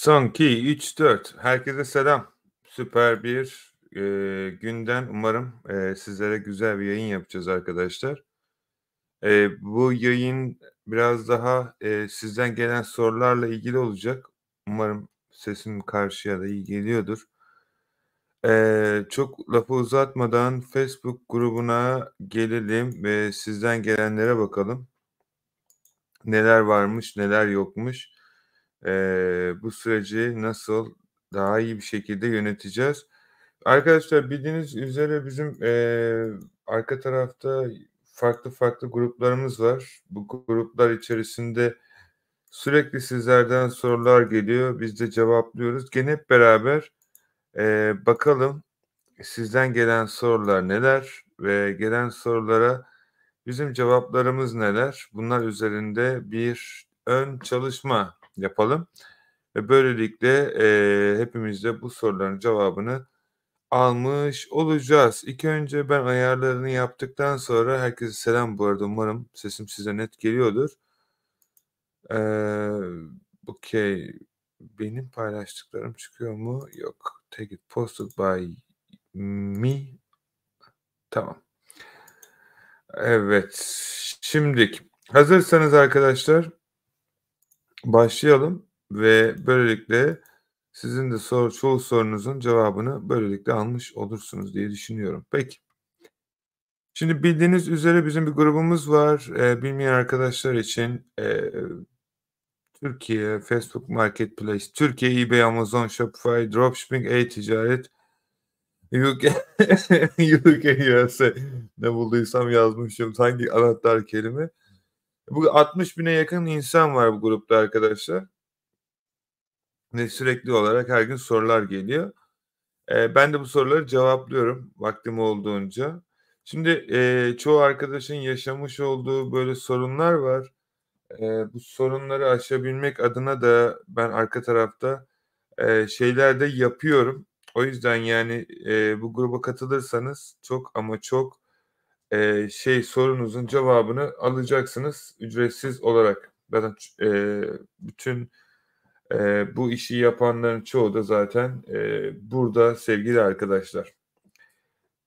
Son 2, 3, 4. Herkese selam. Süper bir, eee, günden umarım, eee, sizlere güzel bir yayın yapacağız arkadaşlar. Eee, bu yayın biraz daha, eee, sizden gelen sorularla ilgili olacak. Umarım sesim karşıya da iyi geliyordur. Eee, çok lafı uzatmadan Facebook grubuna gelelim ve sizden gelenlere bakalım. Neler varmış, neler yokmuş. Eee, bu süreci nasıl daha iyi bir şekilde yöneteceğiz? Arkadaşlar bildiğiniz üzere bizim, eee, arka tarafta farklı farklı gruplarımız var. Bu gruplar içerisinde sürekli sizlerden sorular geliyor. Biz de cevaplıyoruz. Gene hep beraber, eee, bakalım sizden gelen sorular neler ve gelen sorulara bizim cevaplarımız neler? Bunlar üzerinde bir ön çalışma yapalım ve böylelikle, eee, hepimiz de bu soruların cevabını almış olacağız. İlk önce ben ayarlarını yaptıktan sonra herkese selam bu arada. Umarım sesim size net geliyordur. Eee, okay. Benim paylaştıklarım çıkıyor mu? Yok. Take it posted by me. Tamam. Evet. Şimdik hazırsanız arkadaşlar başlayalım ve böylelikle sizin de sor çoğu sorunuzun cevabını böylelikle almış olursunuz diye düşünüyorum. Peki. Şimdi bildiğiniz üzere bizim bir grubumuz var. Eee, bilmeyen arkadaşlar için, eee, Türkiye Facebook Marketplace, Türkiye eBay, Amazon, Shopify, Dropshipping, e-ticaret, UK, UK, USA ne bulduysam yazmışım. Hangi anahtar kelime? Bu 60.000'e yakın insan var bu grupta arkadaşlar. Ve sürekli olarak her gün sorular geliyor. Eee, ben de bu soruları cevaplıyorum vaktim olduğunca. Şimdi, eee, çoğu arkadaşın yaşamış olduğu böyle sorunlar var. Eee, bu sorunları aşabilmek adına da ben arka tarafta, eee, şeyler de yapıyorum. O yüzden yani, eee, bu gruba katılırsanız çok ama çok, eee, şey sorunuzun cevabını alacaksınız ücretsiz olarak. Zaten eee, bütün, eee, bu işi yapanların çoğu da zaten, eee, burada sevgili arkadaşlar.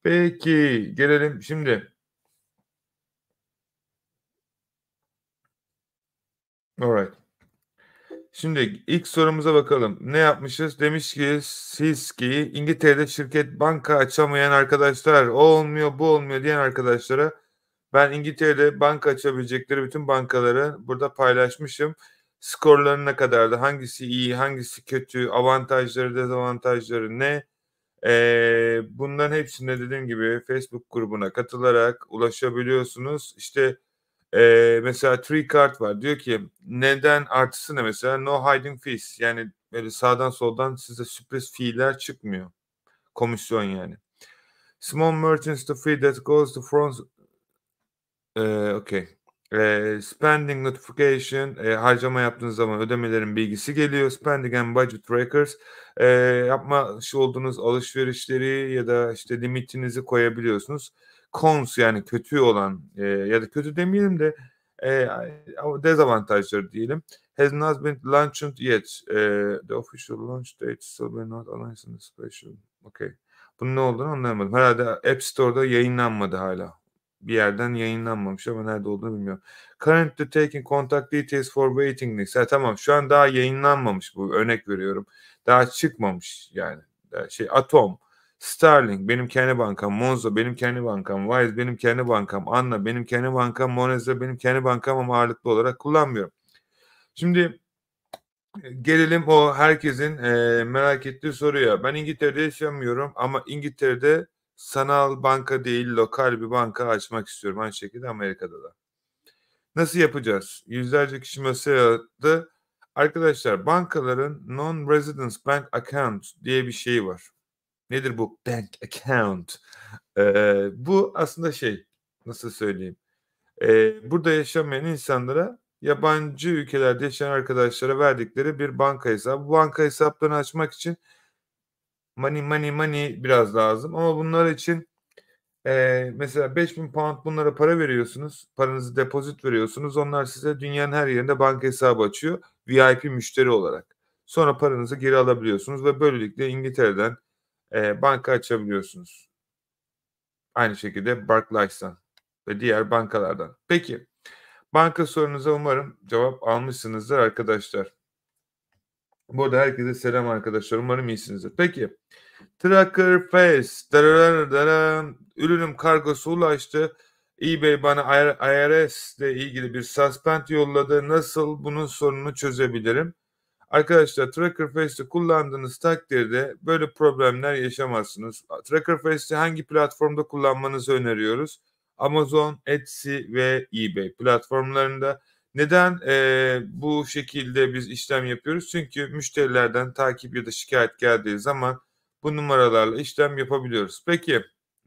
Peki, gelelim şimdi Alright. Şimdi ilk sorumuza bakalım. Ne yapmışız? Demiş ki siz ki İngiltere'de şirket banka açamayan arkadaşlar, o olmuyor, bu olmuyor diyen arkadaşlara ben İngiltere'de banka açabilecekleri bütün bankaları burada paylaşmışım. Skorları ne kadardı? Hangisi iyi, hangisi kötü, avantajları, dezavantajları ne? Eee, bunların hepsine dediğim gibi Facebook grubuna katılarak ulaşabiliyorsunuz. İşte, eee, mesela Treecart var. Diyor ki neden artısı ne mesela? No hiding fees. Yani böyle sağdan soldan size sürpriz fiiller çıkmıyor. Komisyon yani. Small merchants the fee that goes to front Eee, okay. Eee, spending notification, eee, harcama yaptığınız zaman ödemelerin bilgisi geliyor. Spending and budget trackers, eee, yapmış olduğunuz alışverişleri ya da işte limitinizi koyabiliyorsunuz. Cons yani kötü olan, eee, ya da kötü demeyelim de, ama dezavantajları diyelim. Has not been launched yet. Eee, the official launch date still will not announce in the special. Okay. Bunun ne olduğunu anlayamadım. Herhâlde App Store'da yayınlanmadı hâlâ. Bir yerden yayınlanmamış ama nerede olduğunu bilmiyorum. Currently taking contact details for waiting list. Ha, tamam şu an daha yayınlanmamış bu örnek veriyorum. Daha çıkmamış yani. Şey Atom, Starling benim kendi bankam, Monzo benim kendi bankam, Wise benim kendi bankam, Anna benim kendi bankam, Moneza benim kendi bankam ama ağırlıklı olarak kullanmıyorum. Şimdi gelelim o herkesin e, merak ettiği soruya. Ben İngiltere'de yaşamıyorum ama İngiltere'de sanal banka değil lokal bir banka açmak istiyorum. Aynı şekilde Amerika'da da. Nasıl yapacağız? Yüzlerce kişi attı. Arkadaşlar bankaların non-residence bank account diye bir şey var. Nedir bu bank account? Ee, bu aslında şey nasıl söyleyeyim? Ee, burada yaşamayan insanlara yabancı ülkelerde yaşayan arkadaşlara verdikleri bir banka hesabı. Bu banka hesaplarını açmak için money money money biraz lazım ama bunlar için eee, mesela 5000 pound bunlara para veriyorsunuz. Paranızı depozit veriyorsunuz. Onlar size dünyanın her yerinde banka hesabı açıyor VIP müşteri olarak. Sonra paranızı geri alabiliyorsunuz ve böylelikle İngiltere'den e, banka açabiliyorsunuz. Aynı şekilde Barclays'tan ve diğer bankalardan. Peki banka sorunuza umarım cevap almışsınızdır arkadaşlar. Burada herkese selam arkadaşlar. Umarım iyisinizdir. Peki. Tracker Face. Ürünüm kargosu ulaştı. eBay bana IRS ile ilgili bir suspend yolladı. Nasıl bunun sorununu çözebilirim? Arkadaşlar Tracker Face'i kullandığınız takdirde böyle problemler yaşamazsınız. Tracker Face'i hangi platformda kullanmanızı öneriyoruz? Amazon, Etsy ve eBay platformlarında. Neden e, bu şekilde biz işlem yapıyoruz? Çünkü müşterilerden takip ya da şikayet geldiği zaman bu numaralarla işlem yapabiliyoruz. Peki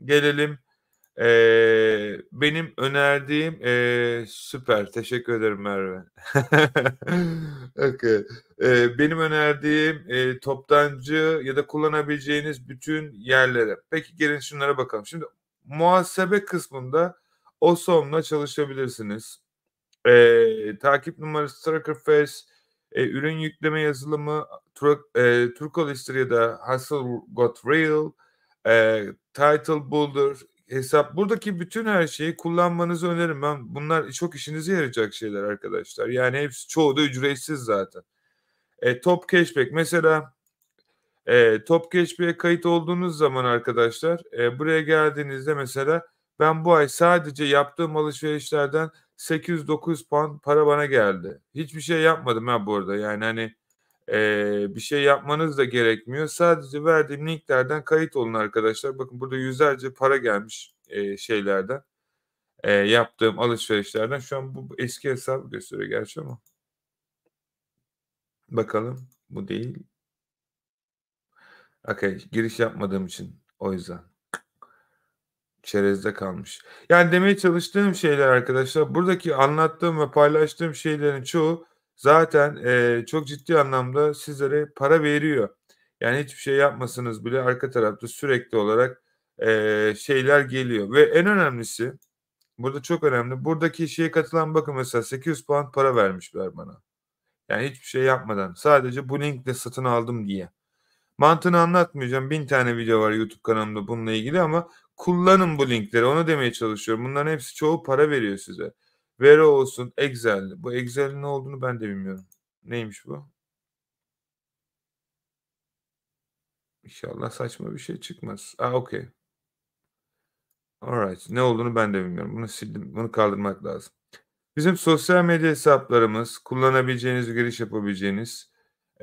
gelelim e, benim önerdiğim e, süper teşekkür ederim Merve. okay. e, benim önerdiğim e, toptancı ya da kullanabileceğiniz bütün yerlere. Peki gelin şunlara bakalım. Şimdi muhasebe kısmında OSOM'la çalışabilirsiniz. E, takip numarası Tracker Face, e, ürün yükleme yazılımı Tur e, ya da Hustle Got Real, e, Title Builder, hesap. Buradaki bütün her şeyi kullanmanızı öneririm. Ben bunlar çok işinize yarayacak şeyler arkadaşlar. Yani hepsi çoğu da ücretsiz zaten. E, top cashback mesela e, top cashback'e kayıt olduğunuz zaman arkadaşlar e, buraya geldiğinizde mesela ben bu ay sadece yaptığım alışverişlerden 800-900 pound para bana geldi. Hiçbir şey yapmadım ha bu arada. Yani hani e, bir şey yapmanız da gerekmiyor. Sadece verdiğim linklerden kayıt olun arkadaşlar. Bakın burada yüzlerce para gelmiş e, şeylerden. E, yaptığım alışverişlerden. Şu an bu eski hesabı gösteriyor gerçi ama. Bakalım. Bu değil. Okay. Giriş yapmadığım için. O yüzden çerezde kalmış. Yani demeye çalıştığım şeyler arkadaşlar buradaki anlattığım ve paylaştığım şeylerin çoğu zaten e, çok ciddi anlamda sizlere para veriyor. Yani hiçbir şey yapmasanız bile arka tarafta sürekli olarak e, şeyler geliyor. Ve en önemlisi burada çok önemli. Buradaki şeye katılan bakın mesela 800 puan para vermişler bana. Yani hiçbir şey yapmadan sadece bu linkle satın aldım diye. Mantığını anlatmayacağım. Bin tane video var YouTube kanalımda bununla ilgili ama kullanın bu linkleri. Onu demeye çalışıyorum. Bunların hepsi çoğu para veriyor size. Vero olsun, Excel. Bu Excel'in ne olduğunu ben de bilmiyorum. Neymiş bu? İnşallah saçma bir şey çıkmaz. Aa okey. Alright. Ne olduğunu ben de bilmiyorum. Bunu sildim. Bunu kaldırmak lazım. Bizim sosyal medya hesaplarımız, kullanabileceğiniz, giriş yapabileceğiniz.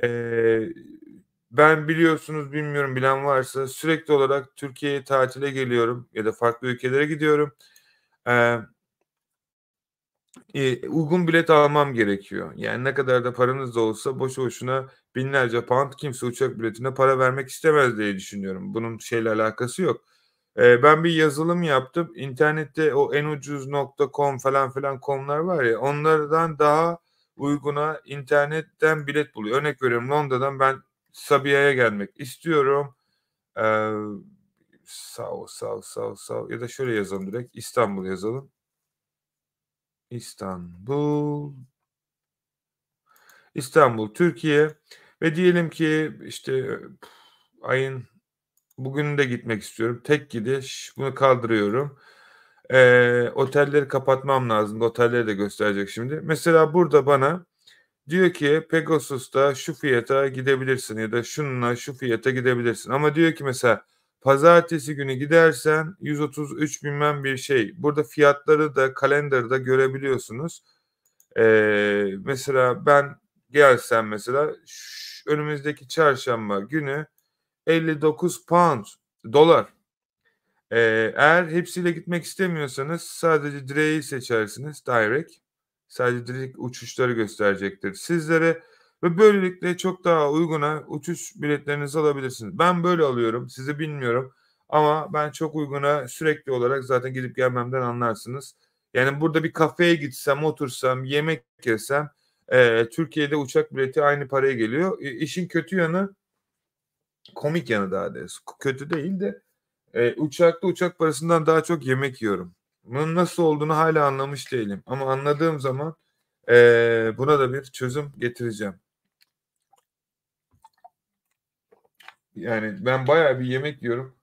Ee, ben biliyorsunuz bilmiyorum bilen varsa sürekli olarak Türkiye'ye tatile geliyorum ya da farklı ülkelere gidiyorum. Ee, e, uygun bilet almam gerekiyor. Yani ne kadar da paranız da olsa boşu boşuna binlerce pound kimse uçak biletine para vermek istemez diye düşünüyorum. Bunun şeyle alakası yok. Ee, ben bir yazılım yaptım. İnternette o en ucuz.com falan filan komlar var ya onlardan daha uyguna internetten bilet buluyor. Örnek veriyorum Londra'dan ben Sabiha'ya gelmek istiyorum. Ee, sağ sağ sağ sağ ya da şöyle yazalım direkt İstanbul yazalım. İstanbul İstanbul Türkiye ve diyelim ki işte ayın bugün de gitmek istiyorum. Tek gidiş bunu kaldırıyorum. Ee, otelleri kapatmam lazım. Otelleri de gösterecek şimdi. Mesela burada bana Diyor ki Pegasus'ta şu fiyata gidebilirsin ya da şununla şu fiyata gidebilirsin. Ama diyor ki mesela pazartesi günü gidersen 133 bilmem bir şey. Burada fiyatları da kalenderda görebiliyorsunuz. Ee, mesela ben gelsem mesela şu, önümüzdeki çarşamba günü 59 pound dolar. Ee, eğer hepsiyle gitmek istemiyorsanız sadece direği seçersiniz direct. Sadece direkt uçuşları gösterecektir sizlere ve böylelikle çok daha uyguna uçuş biletlerinizi alabilirsiniz. Ben böyle alıyorum. Sizi bilmiyorum. Ama ben çok uyguna sürekli olarak zaten gidip gelmemden anlarsınız. Yani burada bir kafeye gitsem, otursam, yemek yesem e, Türkiye'de uçak bileti aynı paraya geliyor. E, işin kötü yanı komik yanı daha doğrusu. Kötü değil de e, uçakta uçak parasından daha çok yemek yiyorum. Bunun nasıl olduğunu hala anlamış değilim. Ama anladığım zaman e, buna da bir çözüm getireceğim. Yani ben bayağı bir yemek yiyorum.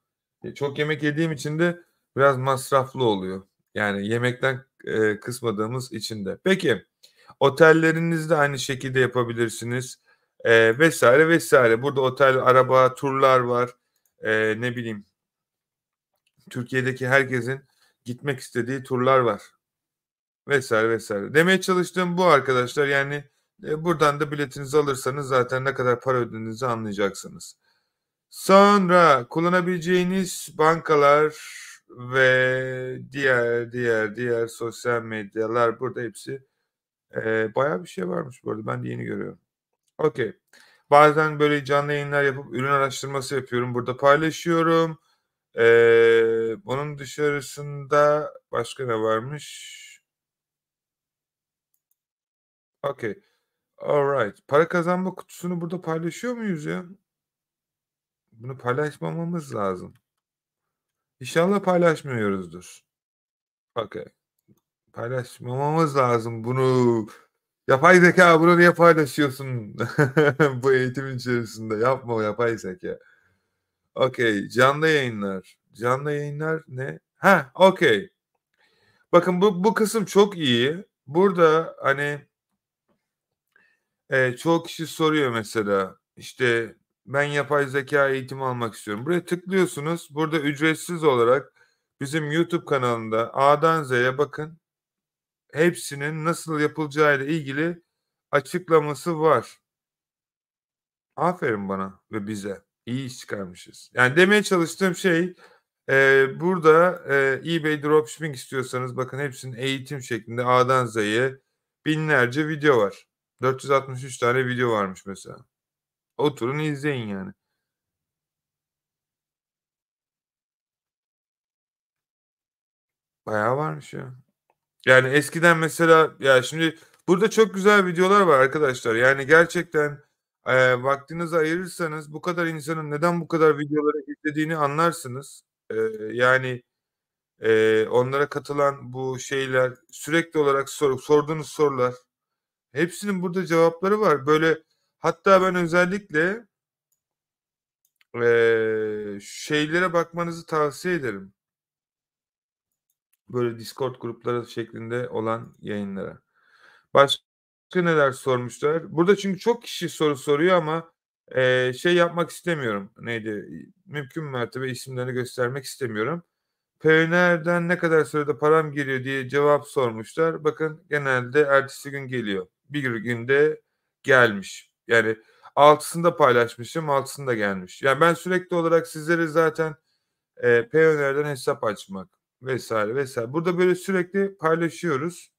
E, çok yemek yediğim için de biraz masraflı oluyor. Yani yemekten, eee, kısmadığımız için de. Peki, otellerinizde aynı şekilde yapabilirsiniz, eee, vs. vs. Burada otel, araba, turlar var. Eee, ne bileyim Türkiye'deki herkesin gitmek istediği turlar var. Vs. vs. Demeye çalıştığım bu arkadaşlar. Yani, eee, buradan da biletinizi alırsanız zaten ne kadar para ödediğinizi anlayacaksınız. Sonra kullanabileceğiniz bankalar ve diğer, diğer, diğer sosyal medyalar burada hepsi. Eee, bayağı bir şey varmış bu arada. Ben de yeni görüyorum. Okay. Bazen böyle canlı yayınlar yapıp ürün araştırması yapıyorum. Burada paylaşıyorum. Eee, bunun dışarısında başka ne varmış? Okay. Alright. Para kazanma kutusunu burada paylaşıyor muyuz ya? Bunu paylaşmamamız lazım. İnşallah paylaşmıyoruzdur. Okay. Paylaşmamamız lazım bunu. Yapay zekâ bunu niye paylaşıyorsun bu eğitimin içerisinde? Yapma yapay zekâ. Okay, canlı yayınlar. Canlı yayınlar ne? Heh, okay. Bakın bu bu kısım çok iyi. Burada, hani eee, çoğu kişi soruyor mesela, işte, ben yapay zekâ eğitimi almak istiyorum. Buraya tıklıyorsunuz. Burada ücretsiz olarak bizim YouTube kanalında A'dan Z'ye bakın. Hepsinin nasıl yapılacağıyla ilgili açıklaması var. Aferin bana ve bize. İyi iş çıkarmışız. Yani demeye çalıştığım şey, eee, burada, eee, eBay dropshipping istiyorsanız bakın hepsinin eğitim şeklinde A'dan Z'ye binlerce video var. 463 tane video varmış mesela. Oturun izleyin yani. Bayağı varmış ya. Yani eskiden mesela ya şimdi burada çok güzel videolar var arkadaşlar. Yani gerçekten, eee, vaktinizi ayırırsanız bu kadar insanın neden bu kadar videoları izlediğini anlarsınız. Eee, yani, eee, onlara katılan bu şeyler, sürekli olarak soru sorduğunuz sorular, hepsinin burada cevapları var. Böyle hatta ben özellikle eee, şeylere bakmanızı tavsiye ederim. Böyle Discord grupları şeklinde olan yayınlara. Başka neler sormuşlar? Burada çünkü çok kişi soru soruyor ama, eee, şey yapmak istemiyorum. Neydi? Mümkün mertebe isimlerini göstermek istemiyorum. Payoneer'den ne kadar sürede param geliyor diye cevap sormuşlar. Bakın genelde ertesi gün geliyor. Bir günde gelmiş. Yani 6'sında paylaşmışım, 6'sında gelmiş. Yani ben sürekli olarak sizlere zaten, eee, Payoneer'den hesap açmak vs. vs. Burada böyle sürekli paylaşıyoruz.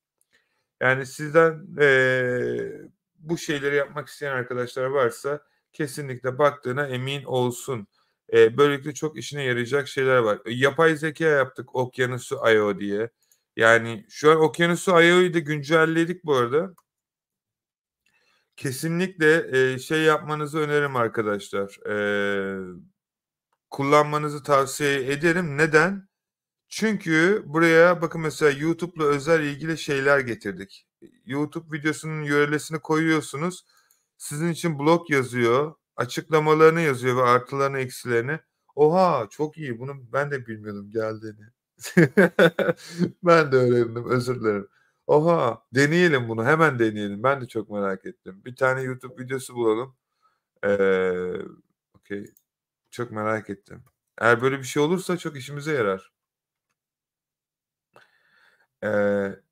Yani sizden, eee, bu şeyleri yapmak isteyen arkadaşlar varsa kesinlikle baktığına emin olsun. Eee, böylelikle çok işine yarayacak şeyler var. Yapay zekâ yaptık Okyanusu.io diye. Yani şu an Okyanusu.io'yu da güncelledik bu arada. Kesinlikle, eee, şey yapmanızı öneririm arkadaşlar. Eee, kullanmanızı tavsiye ederim. Neden? Çünkü buraya bakın mesela YouTube'la özel ilgili şeyler getirdik. YouTube videosunun URL'sini koyuyorsunuz. Sizin için blog yazıyor, açıklamalarını yazıyor ve artılarını, eksilerini. Oha! Çok iyi. Bunu ben de bilmiyordum geldiğini. Ben de öğrendim, özür dilerim. Oha! Deneyelim bunu, hemen deneyelim. Ben de çok merak ettim. Bir tane YouTube videosu bulalım. Eee, okay. Çok merak ettim. Eğer böyle bir şey olursa çok işimize yarar. Eee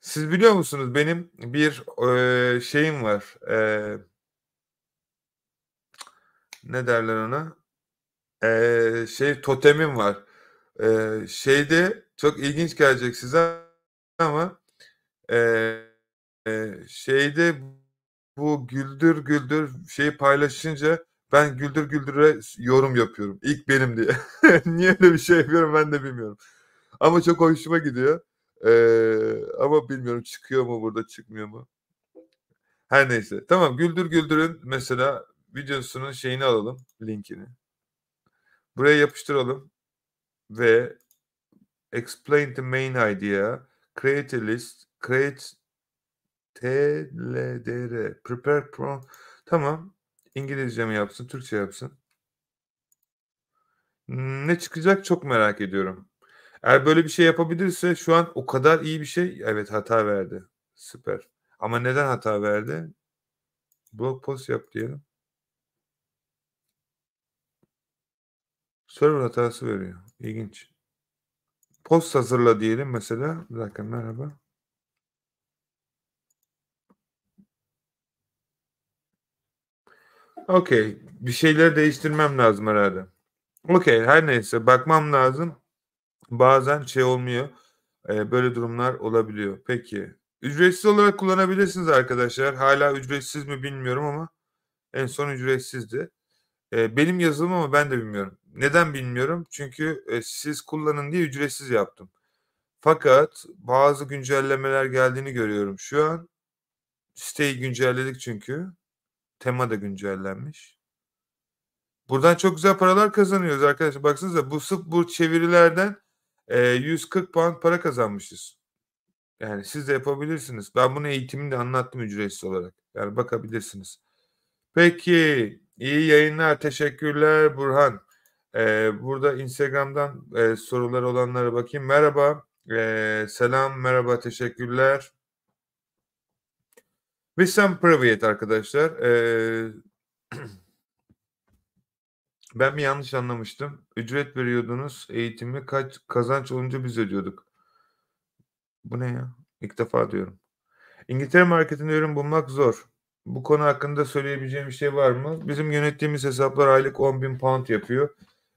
siz biliyor musunuz benim bir, eee, şeyim var. Eee ne derler ona? Eee, şey totemim var. Eee, şeyde çok ilginç gelecek size ama, eee, şeyde bu Güldür Güldür şeyi paylaşınca ben Güldür Güldür'e yorum yapıyorum. İlk benim diye. Niye öyle bir şey yapıyorum ben de bilmiyorum. Ama çok hoşuma gidiyor. Eee, ama bilmiyorum çıkıyor mu burada, çıkmıyor mu? Her neyse. Tamam, Güldür Güldür'ün mesela videosunun şeyini alalım, linkini. Buraya yapıştıralım ve explain the main idea, create a list, create TLDR, prepare prompt. Tamam. İngilizce mi yapsın, Türkçe yapsın? Ne çıkacak çok merak ediyorum. Eğer böyle bir şey yapabilirse şu an o kadar iyi bir şey. Evet hata verdi. Süper. Ama neden hata verdi? Blog post yap diyelim. Server hatası veriyor. İlginç. Post hazırla diyelim mesela. Bir dakika merhaba. Okey. Bir şeyleri değiştirmem lazım herhalde. Okey. Her neyse. Bakmam lazım. Bazen şey olmuyor. Ee, böyle durumlar olabiliyor. Peki. Ücretsiz olarak kullanabilirsiniz arkadaşlar. Hala ücretsiz mi bilmiyorum ama en son ücretsizdi. Ee, benim yazılım ama ben de bilmiyorum. Neden bilmiyorum? Çünkü e, siz kullanın diye ücretsiz yaptım. Fakat bazı güncellemeler geldiğini görüyorum şu an. Siteyi güncelledik çünkü. Tema da güncellenmiş. Buradan çok güzel paralar kazanıyoruz arkadaşlar. Baksanıza bu sırf bu çevirilerden e, 140 pound para kazanmışız. Yani siz de yapabilirsiniz. Ben bunu eğitiminde anlattım ücretsiz olarak. Yani bakabilirsiniz. Peki iyi yayınlar. Teşekkürler Burhan. Ee, burada Instagram'dan e, sorular olanlara bakayım. Merhaba. Ee, selam. Merhaba. Teşekkürler. Wissam Private arkadaşlar. Ee, ben mi yanlış anlamıştım? Ücret veriyordunuz. Eğitimi kaç kazanç olunca biz ödüyorduk. Bu ne ya? İlk defa diyorum. İngiltere marketinde ürün bulmak zor. Bu konu hakkında söyleyebileceğim bir şey var mı? Bizim yönettiğimiz hesaplar aylık 10 bin pound yapıyor.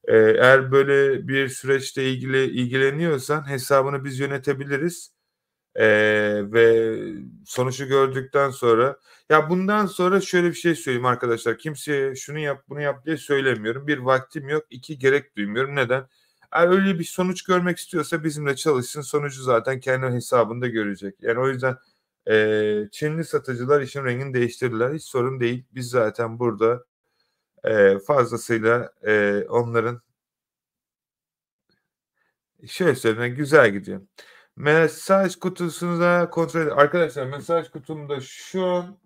Ee, eğer böyle bir süreçte ilgili ilgileniyorsan hesabını biz yönetebiliriz. Ee, ve sonucu gördükten sonra ya bundan sonra şöyle bir şey söyleyeyim arkadaşlar. Kimseye şunu yap bunu yap diye söylemiyorum. Bir vaktim yok. iki gerek duymuyorum. Neden? Eğer öyle bir sonuç görmek istiyorsa bizimle çalışsın. Sonucu zaten kendi hesabında görecek. Yani o yüzden e, Çinli satıcılar işin rengini değiştirdiler. Hiç sorun değil. Biz zaten burada e, fazlasıyla e, onların şöyle söyleyeyim güzel gidiyor. Mesaj kutusunda kontrol edin. Arkadaşlar mesaj kutumda şu an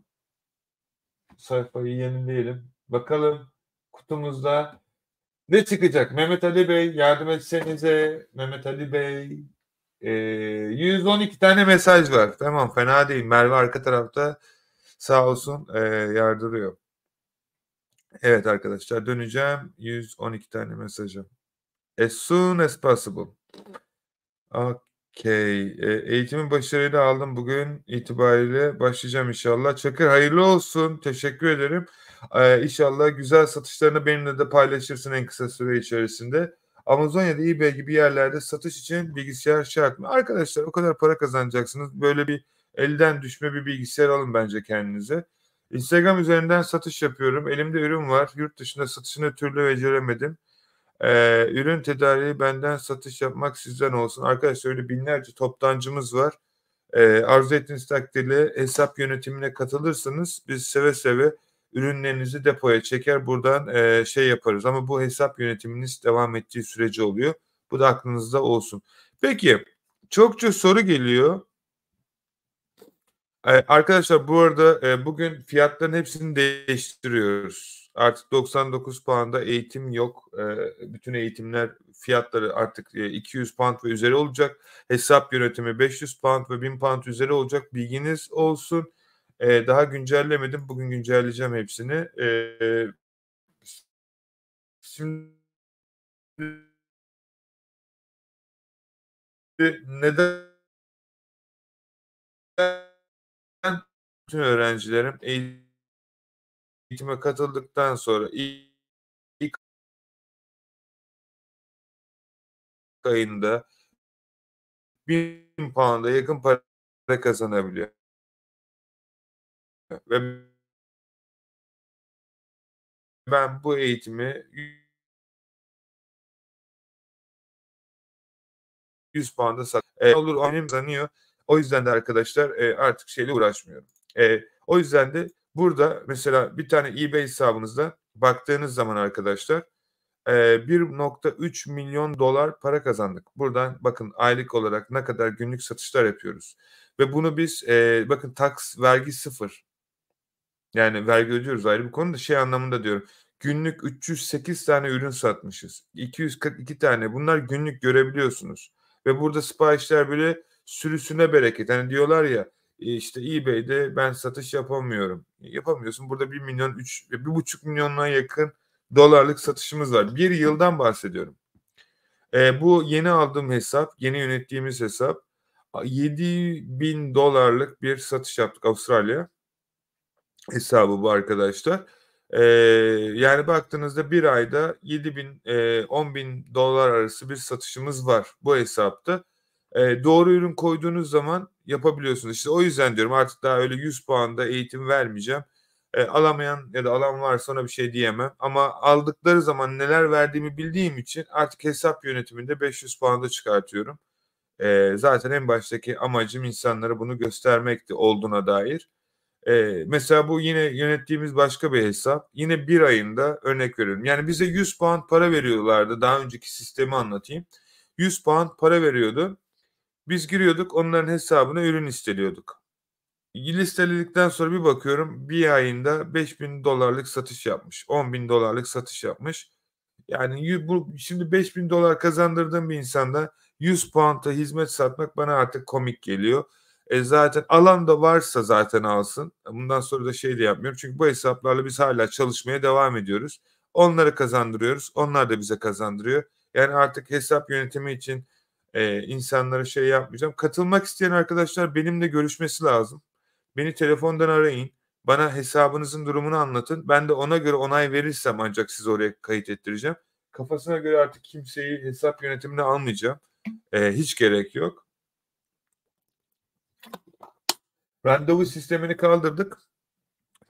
sayfayı yenileyelim. Bakalım kutumuzda ne çıkacak? Mehmet Ali Bey yardım etsenize. Mehmet Ali Bey e, 112 tane mesaj var. Tamam fena değil. Merve arka tarafta sağ olsun e, yardırıyor. Evet arkadaşlar döneceğim. 112 tane mesajım. As soon as possible. Okay. E, eğitimi başarıyla aldım. Bugün itibariyle başlayacağım inşallah. Çakır hayırlı olsun. Teşekkür ederim. Ee, inşallah güzel satışlarını benimle de paylaşırsın en kısa süre içerisinde. Amazon ya da eBay gibi yerlerde satış için bilgisayar şart mı? Arkadaşlar o kadar para kazanacaksınız. Böyle bir elden düşme bir bilgisayar alın bence kendinize. Instagram üzerinden satış yapıyorum. Elimde ürün var. Yurt dışında satışını türlü beceremedim. Ee, ürün tedariği benden satış yapmak sizden olsun. Arkadaşlar öyle binlerce toptancımız var. Ee, arzu ettiğiniz takdirde hesap yönetimine katılırsanız biz seve seve ürünlerinizi depoya çeker buradan e, şey yaparız. Ama bu hesap yönetiminiz devam ettiği sürece oluyor. Bu da aklınızda olsun. Peki çokça soru geliyor. Ee, arkadaşlar bu arada e, bugün fiyatların hepsini değiştiriyoruz. Artık 99 puanda eğitim yok. E, bütün eğitimler fiyatları artık e, 200 pound ve üzeri olacak. Hesap yönetimi 500 pound ve 1000 pound üzeri olacak. Bilginiz olsun. E, daha güncellemedim. Bugün güncelleyeceğim hepsini. E, şimdi neden bütün öğrencilerim eğitime katıldıktan sonra ilk, ayında bin pound'a yakın para kazanabiliyor. Ve ben bu eğitimi 100 puanda sat. E, olur benim zanıyor. O yüzden de arkadaşlar e, artık şeyle uğraşmıyorum. E, o yüzden de burada mesela bir tane eBay hesabınızda baktığınız zaman arkadaşlar e, 1.3 milyon dolar para kazandık. Buradan bakın aylık olarak ne kadar günlük satışlar yapıyoruz. Ve bunu biz e, bakın tax vergi sıfır. Yani vergi ödüyoruz ayrı bir konu da şey anlamında diyorum. Günlük 308 tane ürün satmışız. 242 tane. Bunlar günlük görebiliyorsunuz. Ve burada siparişler böyle sürüsüne bereket. Hani diyorlar ya e, işte eBay'de ben satış yapamıyorum. Yapamıyorsun. Burada 1 milyon 3 1,5 milyonuna yakın dolarlık satışımız var. Bir yıldan bahsediyorum. E, bu yeni aldığım hesap, yeni yönettiğimiz hesap 7 bin dolarlık bir satış yaptık Avustralya hesabı bu arkadaşlar. Ee, yani baktığınızda bir ayda 7 bin, e, 10 bin dolar arası bir satışımız var bu hesapta. E, doğru ürün koyduğunuz zaman yapabiliyorsunuz. İşte o yüzden diyorum artık daha öyle 100 puanda eğitim vermeyeceğim. E, alamayan ya da alan varsa ona bir şey diyemem. Ama aldıkları zaman neler verdiğimi bildiğim için artık hesap yönetiminde 500 puanda çıkartıyorum. E, zaten en baştaki amacım insanlara bunu göstermekti olduğuna dair. E, mesela bu yine yönettiğimiz başka bir hesap. Yine bir ayında örnek veriyorum. Yani bize 100 puan para veriyorlardı. Daha önceki sistemi anlatayım. 100 puan para veriyordu. Biz giriyorduk onların hesabına ürün isteliyorduk. Listeledikten sonra bir bakıyorum bir ayında 5000 dolarlık satış yapmış. 10 bin dolarlık satış yapmış. Yani bu, şimdi 5000 dolar kazandırdığım bir insanda 100 puanta hizmet satmak bana artık komik geliyor. E zaten alan da varsa zaten alsın. Bundan sonra da şey de yapmıyorum. Çünkü bu hesaplarla biz hala çalışmaya devam ediyoruz. Onları kazandırıyoruz. Onlar da bize kazandırıyor. Yani artık hesap yönetimi için e, insanlara şey yapmayacağım. Katılmak isteyen arkadaşlar benimle görüşmesi lazım. Beni telefondan arayın. Bana hesabınızın durumunu anlatın. Ben de ona göre onay verirsem ancak sizi oraya kayıt ettireceğim. Kafasına göre artık kimseyi hesap yönetimine almayacağım. E, hiç gerek yok. Randevu sistemini kaldırdık.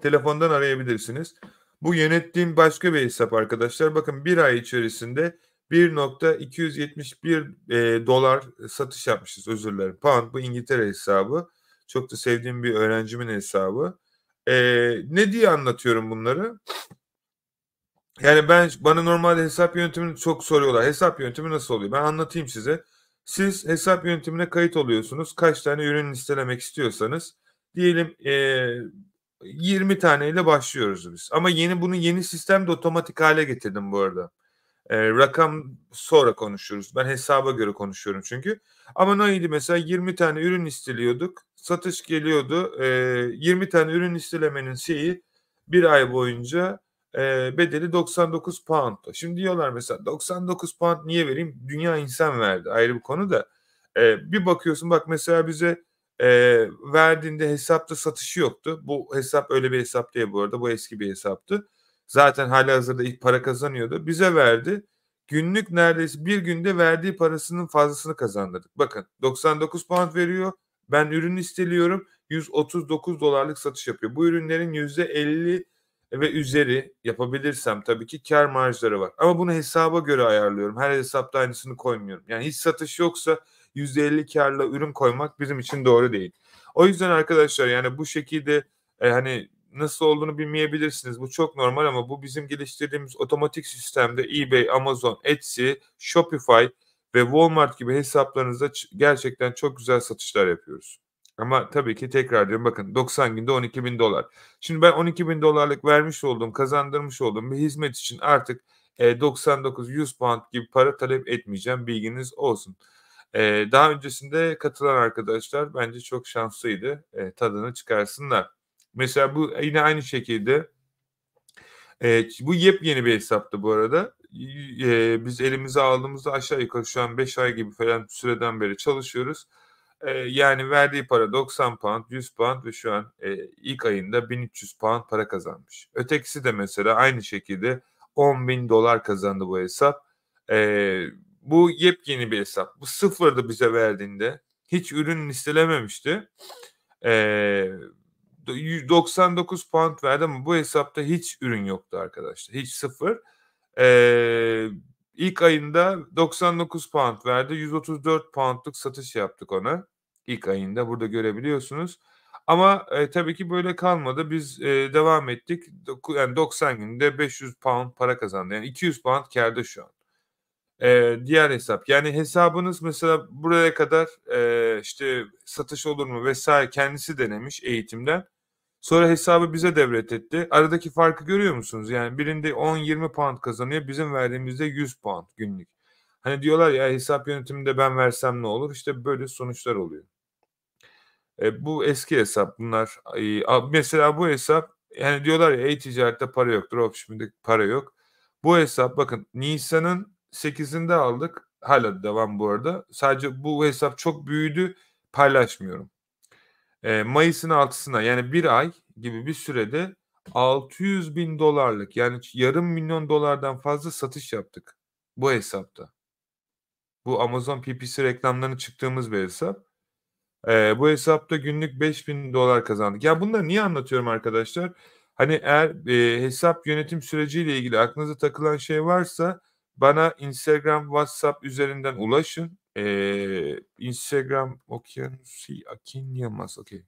Telefondan arayabilirsiniz. Bu yönettiğim başka bir hesap arkadaşlar. Bakın bir ay içerisinde 1.271 e, dolar satış yapmışız özür dilerim. Pound bu İngiltere hesabı. Çok da sevdiğim bir öğrencimin hesabı. E, ne diye anlatıyorum bunları? Yani ben bana normalde hesap yönetimini çok soruyorlar. Hesap yönetimi nasıl oluyor? Ben anlatayım size. Siz hesap yönetimine kayıt oluyorsunuz. Kaç tane ürün listelemek istiyorsanız diyelim e, 20 taneyle başlıyoruz biz. Ama yeni bunu yeni sistemde otomatik hale getirdim bu arada. E, rakam sonra konuşuyoruz. Ben hesaba göre konuşuyorum çünkü. Ama neydi mesela 20 tane ürün isteliyorduk. Satış geliyordu. E, 20 tane ürün istelemenin şeyi bir ay boyunca e, bedeli 99 pound. Şimdi diyorlar mesela 99 pound niye vereyim? Dünya insan verdi. Ayrı bir konu da. E, bir bakıyorsun bak mesela bize e, verdiğinde hesapta satışı yoktu. Bu hesap öyle bir hesap değil bu arada. Bu eski bir hesaptı. Zaten hali hazırda ilk para kazanıyordu. Bize verdi. Günlük neredeyse bir günde verdiği parasının fazlasını kazandırdık. Bakın 99 pound veriyor. Ben ürün isteliyorum. 139 dolarlık satış yapıyor. Bu ürünlerin %50 ve üzeri yapabilirsem tabii ki kar marjları var. Ama bunu hesaba göre ayarlıyorum. Her hesapta aynısını koymuyorum. Yani hiç satış yoksa %50 karla ürün koymak bizim için doğru değil. O yüzden arkadaşlar yani bu şekilde e, hani nasıl olduğunu bilmeyebilirsiniz. Bu çok normal ama bu bizim geliştirdiğimiz otomatik sistemde eBay, Amazon, Etsy, Shopify ve Walmart gibi hesaplarınızda gerçekten çok güzel satışlar yapıyoruz. Ama tabii ki tekrar diyorum bakın 90 günde 12 bin dolar. Şimdi ben 12 bin dolarlık vermiş olduğum, kazandırmış olduğum bir hizmet için artık e, 99-100 pound gibi para talep etmeyeceğim bilginiz olsun. Daha öncesinde katılan arkadaşlar bence çok şanslıydı. E, tadını çıkarsınlar. Mesela bu yine aynı şekilde e, bu yepyeni bir hesaptı bu arada. E, biz elimize aldığımızda aşağı yukarı şu an 5 ay gibi falan süreden beri çalışıyoruz. E, yani verdiği para 90 pound, 100 pound ve şu an e, ilk ayında 1300 pound para kazanmış. Ötekisi de mesela aynı şekilde 10 bin dolar kazandı bu hesap. E, bu yepyeni bir hesap. Bu sıfırdı bize verdiğinde. Hiç ürün listelememişti. E, 99 pound verdi ama bu hesapta hiç ürün yoktu arkadaşlar. Hiç sıfır. Ee, ilk ayında 99 pound verdi. 134 poundluk satış yaptık ona. İlk ayında burada görebiliyorsunuz. Ama e, tabii ki böyle kalmadı. Biz e, devam ettik. Yani 90 günde 500 pound para kazandı. Yani 200 pound kârda şu an. E, diğer hesap. Yani hesabınız mesela buraya kadar e, işte satış olur mu vesaire kendisi denemiş eğitimden. Sonra hesabı bize devretetti. Aradaki farkı görüyor musunuz? Yani birinde 10-20 pound kazanıyor. Bizim verdiğimizde 100 pound günlük. Hani diyorlar ya hesap yönetiminde ben versem ne olur? İşte böyle sonuçlar oluyor. E, bu eski hesap bunlar. E, mesela bu hesap yani diyorlar ya e-ticarette para yok. Dropshipping'de para yok. Bu hesap bakın Nisan'ın 8'inde aldık. Hala devam bu arada. Sadece bu hesap çok büyüdü. Paylaşmıyorum. E, Mayıs'ın 6'sına yani bir ay gibi bir sürede 600 bin dolarlık yani yarım milyon dolardan fazla satış yaptık bu hesapta. Bu Amazon PPC reklamlarını çıktığımız bir hesap. Ee, bu hesapta günlük 5000 dolar kazandık. Ya bunları niye anlatıyorum arkadaşlar? Hani eğer e, hesap yönetim süreciyle ilgili aklınıza takılan şey varsa bana Instagram, WhatsApp üzerinden ulaşın. Ee, Instagram Okyanusi Akin Yılmaz. Okey.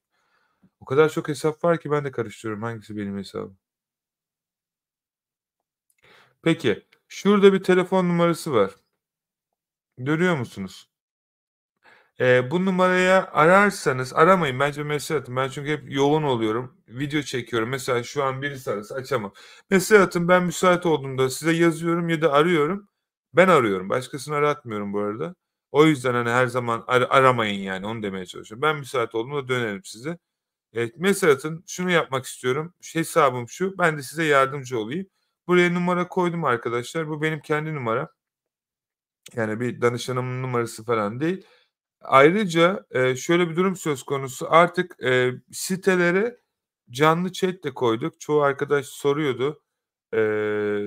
O kadar çok hesap var ki ben de karıştırıyorum hangisi benim hesabım. Peki. Şurada bir telefon numarası var. Görüyor musunuz? Eee, bu numaraya ararsanız aramayın bence mesaj atın. Ben çünkü hep yoğun oluyorum. Video çekiyorum. Mesela şu an birisi arasa açamam. Mesaj atın ben müsait olduğumda size yazıyorum ya da arıyorum. Ben arıyorum. Başkasını aratmıyorum bu arada. O yüzden hani her zaman ar- aramayın yani onu demeye çalışıyorum. Ben müsait olduğumda dönerim size. Evet, mesaj atın. Şunu yapmak istiyorum. Hesabım şu. Ben de size yardımcı olayım. Buraya numara koydum arkadaşlar. Bu benim kendi numaram. Yani bir danışanımın numarası falan değil. Ayrıca, eee, şöyle bir durum söz konusu. Artık, eee, sitelere canlı chat de koyduk. Çoğu arkadaş soruyordu. Eee,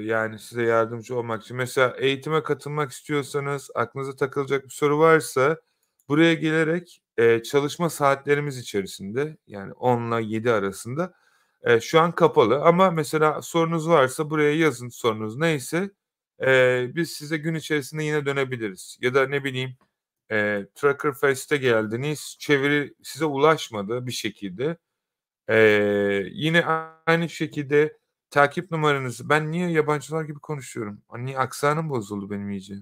yani size yardımcı olmak için. Mesela eğitime katılmak istiyorsanız, aklınıza takılacak bir soru varsa buraya gelerek, eee, çalışma saatlerimiz içerisinde yani 10'la 7 arasında, eee, şu an kapalı ama mesela sorunuz varsa buraya yazın sorunuz neyse. Eee, biz size gün içerisinde yine dönebiliriz ya da ne bileyim Eee, Tracker Fest'e geldiniz. Çeviri size ulaşmadı bir şekilde. Eee, yine aynı şekilde takip numaranızı Ben niye yabancılar gibi konuşuyorum? Hani aksanım bozuldu benim iyice.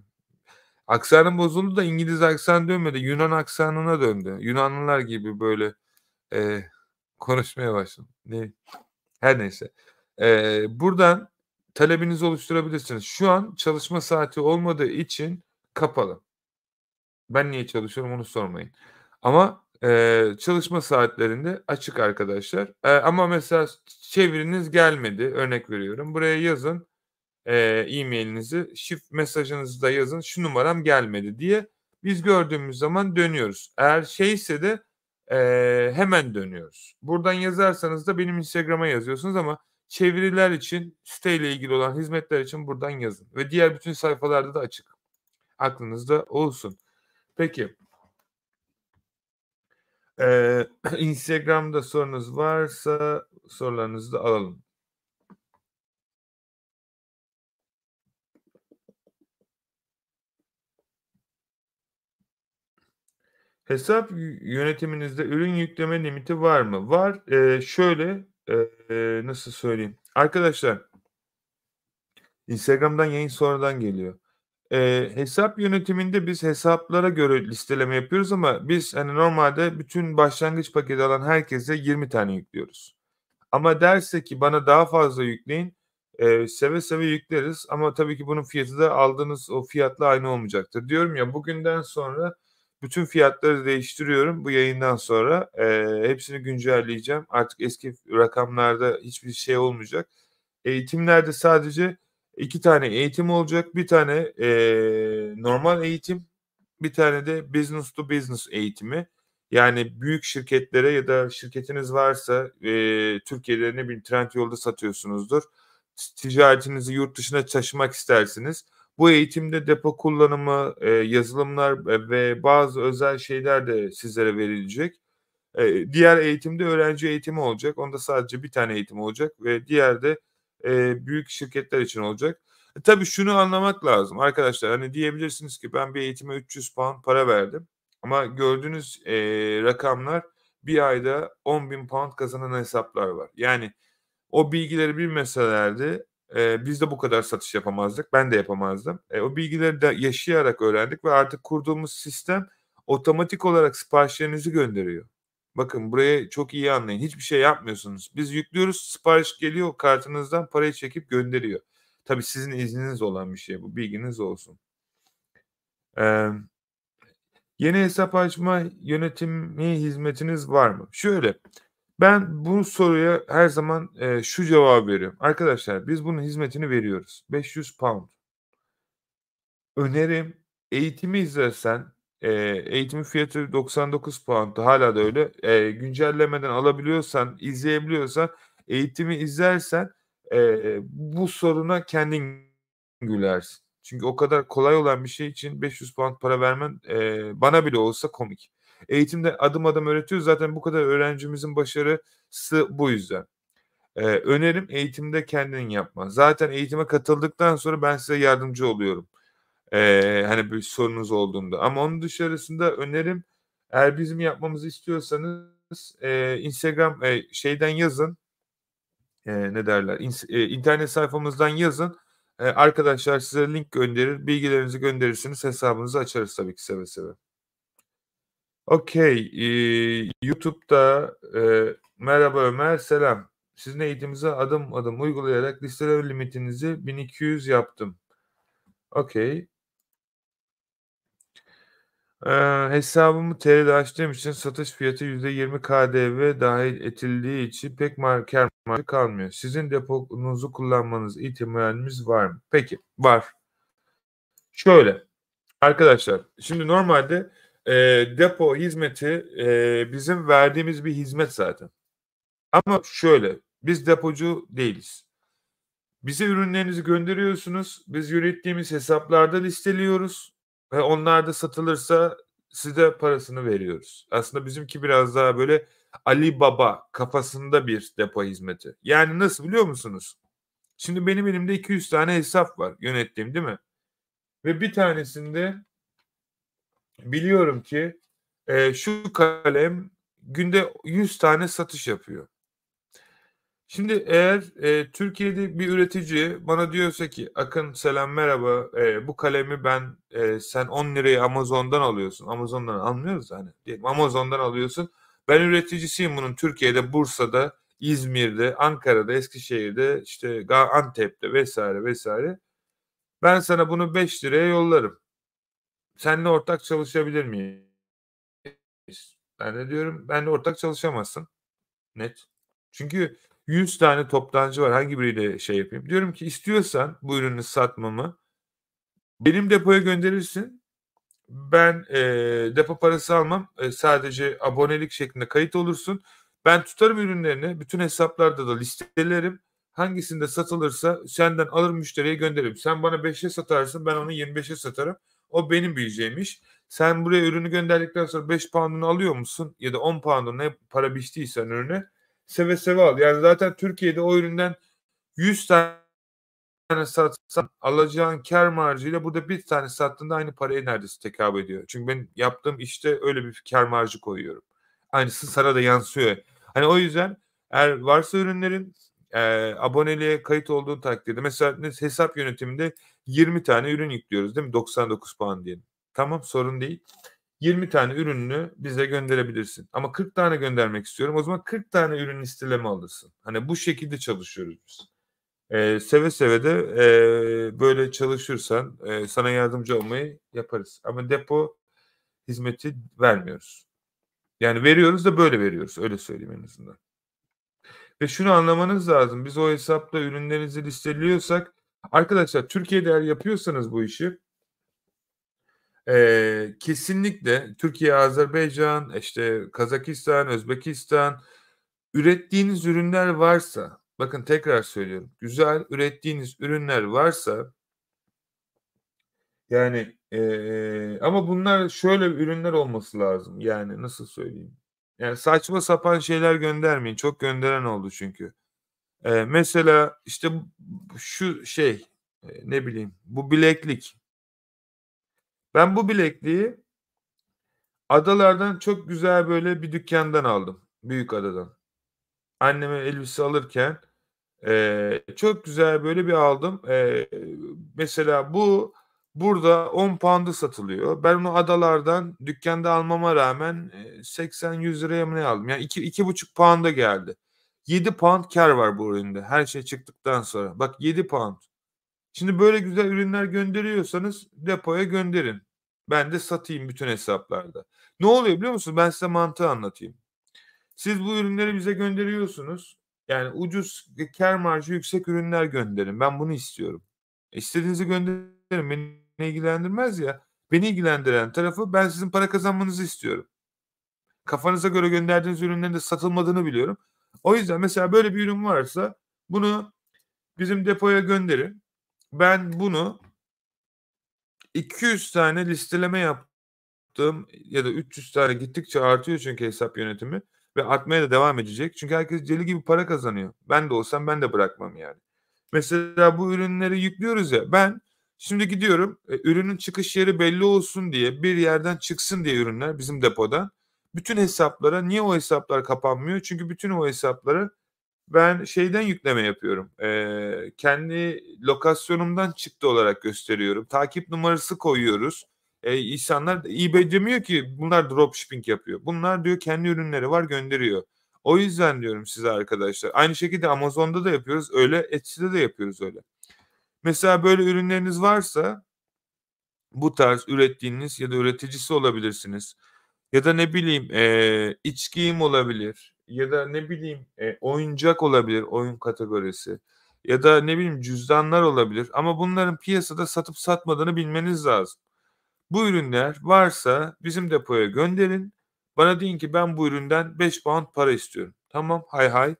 Aksanım bozuldu da İngiliz aksanı dönmedi. Yunan aksanına döndü. Yunanlılar gibi böyle, eee, konuşmaya başladım. Ne her neyse. Eee, buradan talebinizi oluşturabilirsiniz. Şu an çalışma saati olmadığı için kapalı. Ben niye çalışıyorum onu sormayın. Ama, eee, çalışma saatlerinde açık arkadaşlar. Eee, ama mesela çeviriniz gelmedi, örnek veriyorum. Buraya yazın, e-mail'inizi, şif mesajınızı da yazın, "Şu numaram gelmedi." diye. Biz gördüğümüz zaman dönüyoruz. Eğer şeyse de, eee, hemen dönüyoruz. Buradan yazarsanız da benim Instagram'a yazıyorsunuz ama çeviriler için, siteyle ilgili olan hizmetler için buradan yazın ve diğer bütün sayfalarda da açık. Aklınızda olsun. Peki. Eee, Instagram'da sorunuz varsa sorularınızı da alalım. Hesap yönetiminizde ürün yükleme limiti var mı? Var. Eee, şöyle, eee, nasıl söyleyeyim? Arkadaşlar Instagram'dan yayın sonradan geliyor. Eee, hesap yönetiminde biz hesaplara göre listeleme yapıyoruz ama biz, hani, normalde bütün başlangıç paketi alan herkese 20 tane yüklüyoruz. Ama derse ki bana daha fazla yükleyin, eee, seve seve yükleriz ama tabii ki bunun fiyatı da aldığınız o fiyatla aynı olmayacaktır. Diyorum ya, bugünden sonra bütün fiyatları değiştiriyorum bu yayından sonra. Eee, hepsini güncelleyeceğim. Artık eski rakamlarda hiçbir şey olmayacak. Eğitimlerde sadece 2 tane eğitim olacak. Bir tane, eee, normal eğitim, bir tane de business to business eğitimi. Yani büyük şirketlere ya da şirketiniz varsa, eee, Türkiye'de ne bileyim Trendyol'da satıyorsunuzdur. ticaretinizi yurt dışına taşımak istersiniz. Bu eğitimde depo kullanımı, eee, yazılımlar, ve bazı özel şeyler de sizlere verilecek. Eee, diğer eğitimde öğrenci eğitimi olacak. Onda sadece bir tane eğitim olacak ve diğer de eee, büyük şirketler için olacak. E, tabii şunu anlamak lazım arkadaşlar. Hani diyebilirsiniz ki ben bir eğitime 300 pound para verdim. Ama gördüğünüz eee, rakamlar bir ayda 10.000 pound kazanan hesaplar var. Yani o bilgileri bilmeselerdi eee, biz de bu kadar satış yapamazdık. Ben de yapamazdım. E, o bilgileri de yaşayarak öğrendik ve artık kurduğumuz sistem otomatik olarak siparişlerinizi gönderiyor. Bakın burayı çok iyi anlayın. Hiçbir şey yapmıyorsunuz. Biz yüklüyoruz, sipariş geliyor, kartınızdan parayı çekip gönderiyor. Tabii sizin izniniz olan bir şey bu. Bilginiz olsun. Eee Yeni hesap açma yönetimi hizmetiniz var mı? Şöyle, ben bu soruya her zaman, eee, şu cevabı veriyorum. Arkadaşlar biz bunun hizmetini veriyoruz. £500. Önerim eğitimi izlersen, eee, eğitimin fiyatı £99'du hâlâ da öyle. Eee, güncellemeden alabiliyorsan, izleyebiliyorsan, eğitimi izlersen, eee, bu soruna kendin gülersin. Çünkü o kadar kolay olan bir şey için £500 para vermen, eee, bana bile olsa komik. Eğitimde adım adım öğretiyoruz. Zaten bu kadar öğrencimizin başarısı bu yüzden. Eee, önerim eğitimde kendin yapman. Zaten eğitime katıldıktan sonra ben size yardımcı oluyorum. Eee, hani bir sorunuz olduğunda ama onun dışarısında önerim eğer bizim yapmamızı istiyorsanız, eee, Instagram, eee, şeyden yazın. Eee, ne derler? İns eee, internet sayfamızdan yazın. Eee, arkadaşlar size link gönderir, bilgilerinizi gönderirsiniz, hesabınızı açarız tabii ki seve seve. Okay, eee, YouTube'da, eee, merhaba Ömer, selam. Sizin eğitiminizi adım adım uygulayarak listeleme limitinizi 1200 yaptım. Okay. Eee, hesabımı TL'de açtığım için satış fiyatı %20 KDV dahil edildiği için pek mar kâr marjı kalmıyor. Sizin deponuzu kullanmanız ihtimaliniz var mı? Peki, var. Şöyle, arkadaşlar, şimdi normalde, eee, depo hizmeti, eee, bizim verdiğimiz bir hizmet zaten. Ama şöyle, biz depocu değiliz. Bize ürünlerinizi gönderiyorsunuz, biz yönettiğimiz hesaplarda listeliyoruz ve onlar da satılırsa size parasını veriyoruz. Aslında bizimki biraz daha böyle Ali Baba kafasında bir depo hizmeti. Yani nasıl biliyor musunuz? Şimdi benim elimde 200 tane hesap var yönettiğim, değil mi? Ve bir tanesinde biliyorum ki, eee, şu kalem günde 100 tane satış yapıyor. Şimdi eğer, eee, Türkiye'de bir üretici bana diyorsa ki "Akın selam, merhaba, eee, bu kalemi ben, eee, sen ₺10'ya Amazon'dan alıyorsun." Amazon'dan almıyoruz hani diyelim Amazon'dan alıyorsun. Ben üreticisiyim bunun Türkiye'de, Bursa'da, İzmir'de, Ankara'da, Eskişehir'de, işte Antep'te vs. vs. Ben sana bunu ₹5'ya yollarım. Seninle ortak çalışabilir miyiz? Ben de diyorum benimle ortak çalışamazsın. Net. Çünkü 100 tane toptancı var. Hangi biriyle şey yapayım? Diyorum ki istiyorsan bu ürünü satmamı benim depoya gönderirsin. Ben, eee, depo parası almam. Eee, sadece abonelik şeklinde kayıt olursun. Ben tutarım ürünlerini. Bütün hesaplarda da listelerim. Hangisinde satılırsa senden alır müşteriye gönderirim. Sen bana 5'e satarsın, ben onu 25'e satarım. O benim bileceğim. Sen buraya ürünü gönderdikten sonra £5'unu alıyor musun ya da £10'unu ne para biçtiysen ürüne seve seve al. Yani zaten Türkiye'de o üründen 100 tane satsan alacağın kâr marjıyla burada bir tane sattığında aynı paraya neredeyse tekabül ediyor. Çünkü ben yaptığım işte öyle bir kâr marjı koyuyorum. Aynısı sana da yansıyor. Hani o yüzden eğer varsa ürünlerin, eee, aboneliğe kayıt olduğu takdirde mesela hesap yönetiminde 20 tane ürün yüklüyoruz değil mi? £99 diyelim. Tamam, sorun değil. 20 tane ürününü bize gönderebilirsin. Ama 40 tane göndermek istiyorum. O zaman 40 tane ürün listeleme alırsın. Hani bu şekilde çalışıyoruz biz. Eee, seve seve de, eee, böyle çalışırsan, eee, sana yardımcı olmayı yaparız. Ama depo hizmeti vermiyoruz. Yani veriyoruz da böyle veriyoruz. Öyle söyleyeyim en azından. Ve şunu anlamanız lazım. Biz o hesapta ürünlerinizi listeliyorsak arkadaşlar Türkiye'de eğer yapıyorsanız bu işi Eee, kesinlikle Türkiye, Azerbaycan, işte Kazakistan, Özbekistan ürettiğiniz ürünler varsa, bakın tekrar söylüyorum, güzel ürettiğiniz ürünler varsa yani, eee, ama bunlar şöyle ürünler olması lazım. Yani nasıl söyleyeyim? Yani saçma sapan şeyler göndermeyin. Çok gönderen oldu çünkü. Eee, mesela işte şu şey, ne bileyim, bu bileklik. Ben bu bilekliği Adalardan çok güzel böyle bir dükkândan aldım. Büyükada'dan. Anneme elbise alırken, eee, çok güzel böyle bir aldım. Eee, mesela bu Burada 10 pound'a satılıyor. Ben onu adalardan dükkanda almama rağmen 80-100 liraya mı ne aldım? Yani 2 2,5 pound'a geldi. 7 pound kar var bu üründe. Her şey çıktıktan sonra. Bak 7 pound. Şimdi böyle güzel ürünler gönderiyorsanız depoya gönderin. Ben de satayım bütün hesaplarda. Ne oluyor biliyor musun? Ben size mantığı anlatayım. Siz bu ürünleri bize gönderiyorsunuz. Yani ucuz, kar marjı yüksek ürünler gönderin. Ben bunu istiyorum. E, istediğinizi gönderin. Beni ilgilendirmez ya. Beni ilgilendiren tarafı ben sizin para kazanmanızı istiyorum. Kafanıza göre gönderdiğiniz ürünlerin de satılmadığını biliyorum. O yüzden mesela böyle bir ürün varsa bunu bizim depoya gönderin. Ben bunu 200 tane listeleme yaptım ya da 300 tane gittikçe artıyor çünkü hesap yönetimi ve artmaya da devam edecek. Çünkü herkes deli gibi para kazanıyor. Ben de olsam ben de bırakmam yani. Mesela bu ürünleri yüklüyoruz ya ben şimdi gidiyorum e, ürünün çıkış yeri belli olsun diye bir yerden çıksın diye ürünler bizim depodan bütün hesaplara niye o hesaplar kapanmıyor? Çünkü bütün o hesapları ben şeyden yükleme yapıyorum. Ee, kendi lokasyonumdan çıktı olarak gösteriyorum. Takip numarası koyuyoruz. Ee, insanlar eBay demiyor ki bunlar dropshipping yapıyor. Bunlar diyor kendi ürünleri var gönderiyor. O yüzden diyorum size arkadaşlar. Aynı şekilde Amazon'da da yapıyoruz. Öyle Etsy'de de yapıyoruz öyle. Mesela böyle ürünleriniz varsa bu tarz ürettiğiniz ya da üreticisi olabilirsiniz. Ya da ne bileyim e, iç giyim olabilir. Ya da ne bileyim e, oyuncak olabilir oyun kategorisi. Ya da ne bileyim cüzdanlar olabilir. Ama bunların piyasada satıp satmadığını bilmeniz lazım. Bu ürünler varsa bizim depoya gönderin. Bana deyin ki ben bu üründen 5 pound para istiyorum. Tamam hay hay.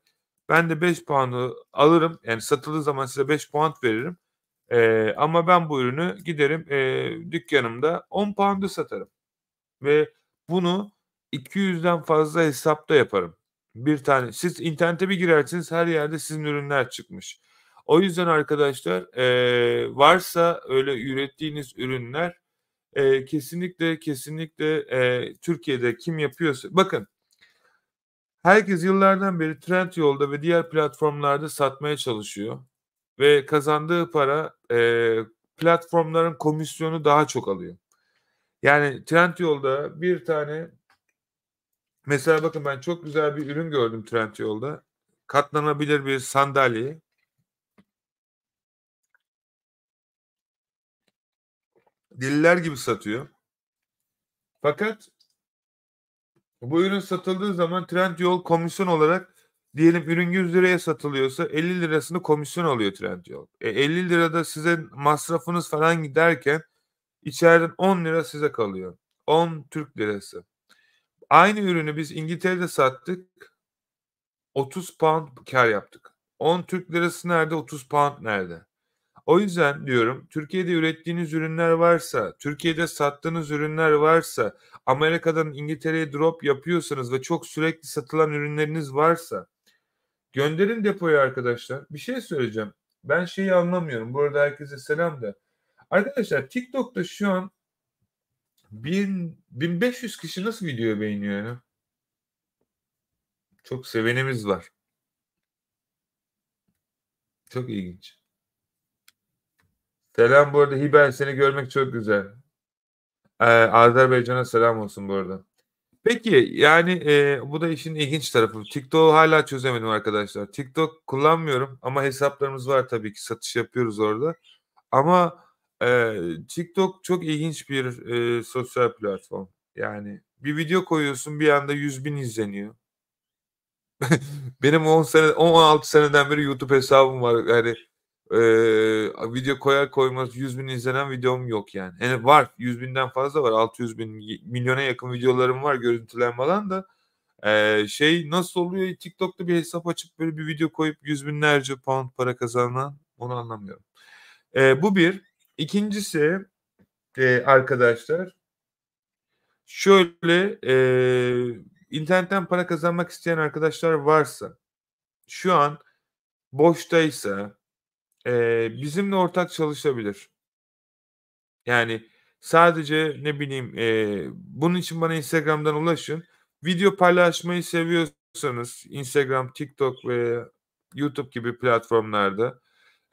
Ben de 5 pound'u alırım. Yani satıldığı zaman size 5 pound veririm. Ee, ama ben bu ürünü giderim e, dükkanımda 10 pound'u satarım. Ve bunu 200'den fazla hesapta yaparım. Bir tane. Siz internete bir girersiniz her yerde sizin ürünler çıkmış. O yüzden arkadaşlar e, varsa öyle ürettiğiniz ürünler e, kesinlikle kesinlikle e, Türkiye'de kim yapıyorsa bakın herkes yıllardan beri trend yolda ve diğer platformlarda satmaya çalışıyor ve kazandığı para e, platformların komisyonu daha çok alıyor. Yani Trendyol'da bir tane mesela bakın ben çok güzel bir ürün gördüm Trendyol'da. Katlanabilir bir sandalye. Deliler gibi satıyor. Fakat bu ürün satıldığı zaman Trendyol komisyon olarak diyelim ürün 100 liraya satılıyorsa 50 lirasını komisyon alıyor Trendyol. E 50 lirada size masrafınız falan giderken İçeriden 10 lira size kalıyor. 10 Türk lirası. Aynı ürünü biz İngiltere'de sattık. 30 pound kar yaptık. 10 Türk lirası nerede? 30 pound nerede? O yüzden diyorum Türkiye'de ürettiğiniz ürünler varsa, Türkiye'de sattığınız ürünler varsa, Amerika'dan İngiltere'ye drop yapıyorsanız ve çok sürekli satılan ürünleriniz varsa gönderin depoya arkadaşlar. Bir şey söyleyeceğim. Ben şeyi anlamıyorum. Burada herkese selam da. Arkadaşlar TikTok'ta şu an 1000, 1500 kişi nasıl video beğeniyor yani? Çok sevenimiz var. Çok ilginç. Selam bu arada Hiber seni görmek çok güzel. Ee, Azerbaycan'a selam olsun bu arada. Peki yani e, bu da işin ilginç tarafı. TikTok'u hala çözemedim arkadaşlar. TikTok kullanmıyorum ama hesaplarımız var tabii ki satış yapıyoruz orada. Ama Eee, TikTok çok ilginç bir, eee, sosyal platform. Yani bir video koyuyorsun bir anda 100.000 izleniyor. Benim 10 sene 16 seneden beri YouTube hesabım var. Yani, eee, video koyar koymaz 100.000 izlenen videom yok yani. Yani var 100.000'den fazla var. 600.000 y milyona yakın videolarım var görüntülenme falan da. Eee, şey nasıl oluyor TikTok'ta bir hesap açıp böyle bir video koyup yüz binlerce pound para kazanan onu anlamıyorum. Eee, bu bir. İkincisi e, arkadaşlar şöyle e, internetten para kazanmak isteyen arkadaşlar varsa şu an boştaysa e, bizimle ortak çalışabilir. Yani sadece ne bileyim e, bunun için bana Instagram'dan ulaşın. Video paylaşmayı seviyorsanız Instagram, TikTok ve YouTube gibi platformlarda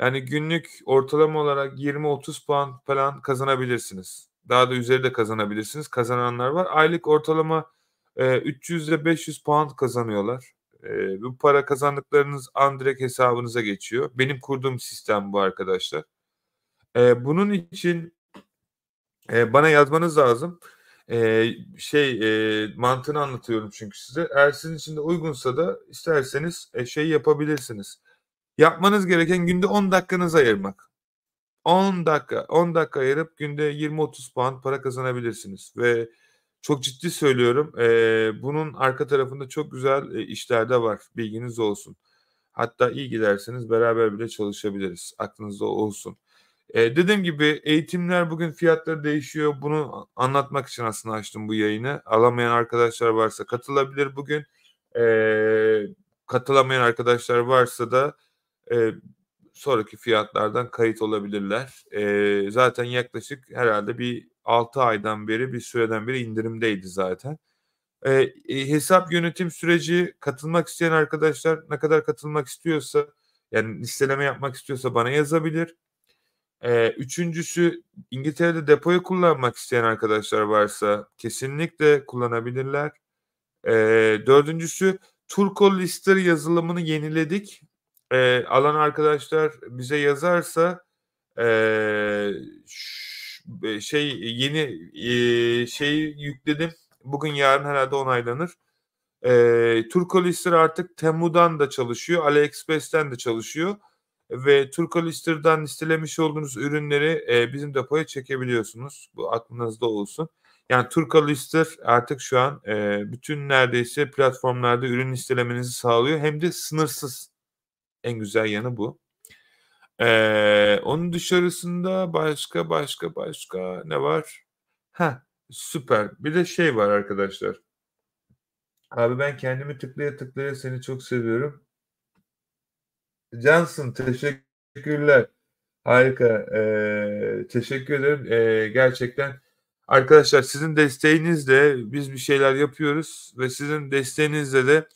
Yani günlük ortalama olarak 20-30 puan falan kazanabilirsiniz. Daha da üzeri de kazanabilirsiniz. Kazananlar var. Aylık ortalama e, 300 ile 500 puan kazanıyorlar. E, bu para kazandıklarınız Andrek hesabınıza geçiyor. Benim kurduğum sistem bu arkadaşlar. E, bunun için e, bana yazmanız lazım. E, şey e, mantığını anlatıyorum çünkü size. Eğer sizin için de uygunsa da isterseniz e, şey yapabilirsiniz. Yapmanız gereken günde 10 dakikanızı ayırmak. 10 dakika, 10 dakika ayırıp günde 20-30 puan para kazanabilirsiniz ve çok ciddi söylüyorum. E, bunun arka tarafında çok güzel e, işler de var. Bilginiz olsun. Hatta iyi giderseniz beraber bile çalışabiliriz. Aklınızda olsun. E, dediğim gibi eğitimler bugün fiyatları değişiyor. Bunu anlatmak için aslında açtım bu yayını. Alamayan arkadaşlar varsa katılabilir bugün. E, katılamayan arkadaşlar varsa da e, sonraki fiyatlardan kayıt olabilirler. E, zaten yaklaşık herhalde bir 6 aydan beri bir süreden beri indirimdeydi zaten. E, hesap yönetim süreci katılmak isteyen arkadaşlar ne kadar katılmak istiyorsa yani listeleme yapmak istiyorsa bana yazabilir. E, üçüncüsü İngiltere'de depoyu kullanmak isteyen arkadaşlar varsa kesinlikle kullanabilirler. E, dördüncüsü Turco Lister yazılımını yeniledik. E, alan arkadaşlar bize yazarsa e, şey yeni e, şeyi yükledim. Bugün yarın herhalde onaylanır. E, Turco Lister artık Temu'dan da çalışıyor. AliExpress'ten de çalışıyor. Ve Turco Lister'dan listelemiş olduğunuz ürünleri e, bizim depoya çekebiliyorsunuz. Bu aklınızda olsun. Yani Turco Lister artık şu an e, bütün neredeyse platformlarda ürün listelemenizi sağlıyor. Hem de sınırsız. En güzel yanı bu. Ee, onun dışarısında başka başka başka ne var? Ha süper. Bir de şey var arkadaşlar. Abi ben kendimi tıklaya tıklaya seni çok seviyorum. Cansın teşekkürler. Harika. Ee, teşekkür ederim. Ee, gerçekten arkadaşlar sizin desteğinizle biz bir şeyler yapıyoruz ve sizin desteğinizle de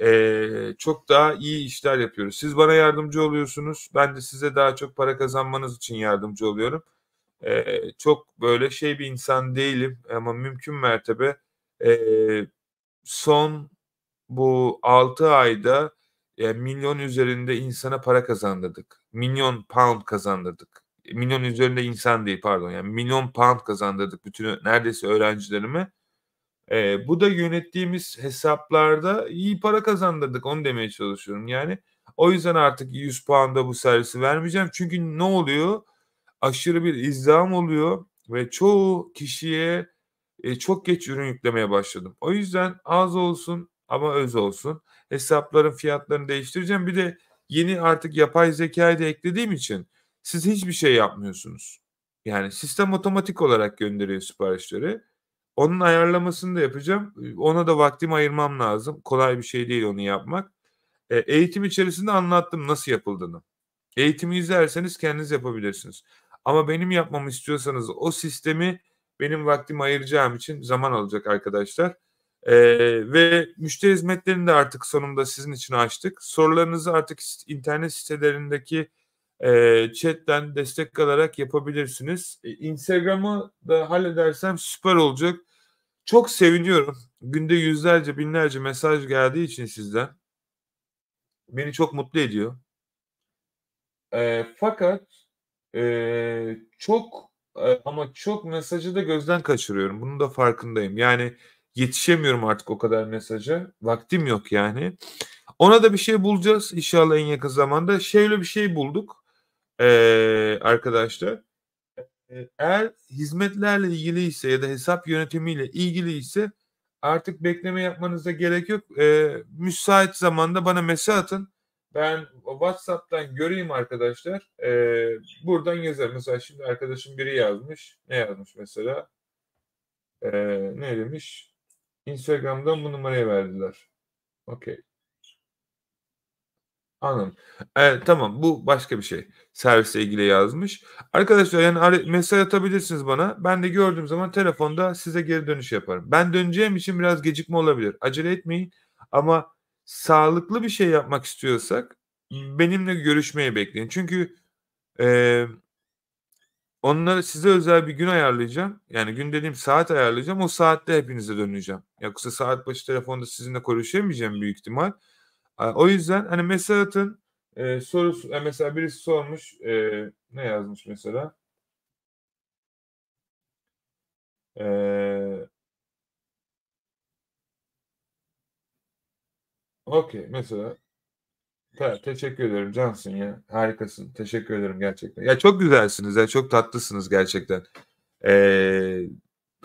e, çok daha iyi işler yapıyoruz. Siz bana yardımcı oluyorsunuz. Ben de size daha çok para kazanmanız için yardımcı oluyorum. E, çok böyle şey bir insan değilim ama mümkün mertebe e, son bu 6 ayda e, milyon üzerinde insana para kazandırdık. Milyon pound kazandırdık. Milyon üzerinde insan değil pardon yani milyon pound kazandırdık bütün neredeyse öğrencilerime. E, bu da yönettiğimiz hesaplarda iyi para kazandırdık onu demeye çalışıyorum. Yani o yüzden artık 100 puanda bu servisi vermeyeceğim. Çünkü ne oluyor? Aşırı bir izdiham oluyor ve çoğu kişiye e, çok geç ürün yüklemeye başladım. O yüzden az olsun ama öz olsun. Hesapların fiyatlarını değiştireceğim. Bir de yeni artık yapay zekayı da eklediğim için siz hiçbir şey yapmıyorsunuz. Yani sistem otomatik olarak gönderiyor siparişleri. Onun ayarlamasını da yapacağım. Ona da vaktimi ayırmam lazım. Kolay bir şey değil onu yapmak. E, eğitim içerisinde anlattım nasıl yapıldığını. Eğitimi izlerseniz kendiniz yapabilirsiniz. Ama benim yapmamı istiyorsanız o sistemi benim vaktimi ayıracağım için zaman alacak arkadaşlar. Ee, ve müşteri hizmetlerini de artık sonunda sizin için açtık. Sorularınızı artık internet sitelerindeki e, chatten destek alarak yapabilirsiniz. E, Instagram'ı da halledersem süper olacak. Çok seviniyorum. Günde yüzlerce binlerce mesaj geldiği için sizden. Beni çok mutlu ediyor. E, fakat e, çok e, ama çok mesajı da gözden kaçırıyorum. Bunun da farkındayım. Yani yetişemiyorum artık o kadar mesaja. Vaktim yok yani. Ona da bir şey bulacağız inşallah en yakın zamanda. Şöyle bir şey bulduk e, arkadaşlar. Eğer hizmetlerle ilgili ise ya da hesap yönetimiyle ilgili ise artık bekleme yapmanıza gerek yok. E, müsait zamanda bana mesaj atın. Ben WhatsApp'tan göreyim arkadaşlar. E, buradan yazarım. Mesela şimdi arkadaşım biri yazmış. Ne yazmış mesela? E, ne demiş? Instagram'dan bu numarayı verdiler. Okey. Anladım. Evet, tamam bu başka bir şey. Servisle ilgili yazmış. Arkadaşlar yani mesaj atabilirsiniz bana. Ben de gördüğüm zaman telefonda size geri dönüş yaparım. Ben döneceğim için biraz gecikme olabilir. Acele etmeyin ama sağlıklı bir şey yapmak istiyorsak benimle görüşmeyi bekleyin. Çünkü, eee onlara size özel bir gün ayarlayacağım. Yani gün dediğim saat ayarlayacağım. O saatte hepinize döneceğim. Yoksa saat başı telefonda sizinle konuşamayacağım büyük ihtimal. Aaa, o yüzden, hani, mesaj atın. Eee, sorusu mesela birisi sormuş, eee, ne yazmış mesela? Eee Okay, mesela. Ta teşekkür ederim, cansın ya. Harikasın. Teşekkür ederim gerçekten. Ya, çok güzelsiniz ya, çok tatlısınız gerçekten. Eee,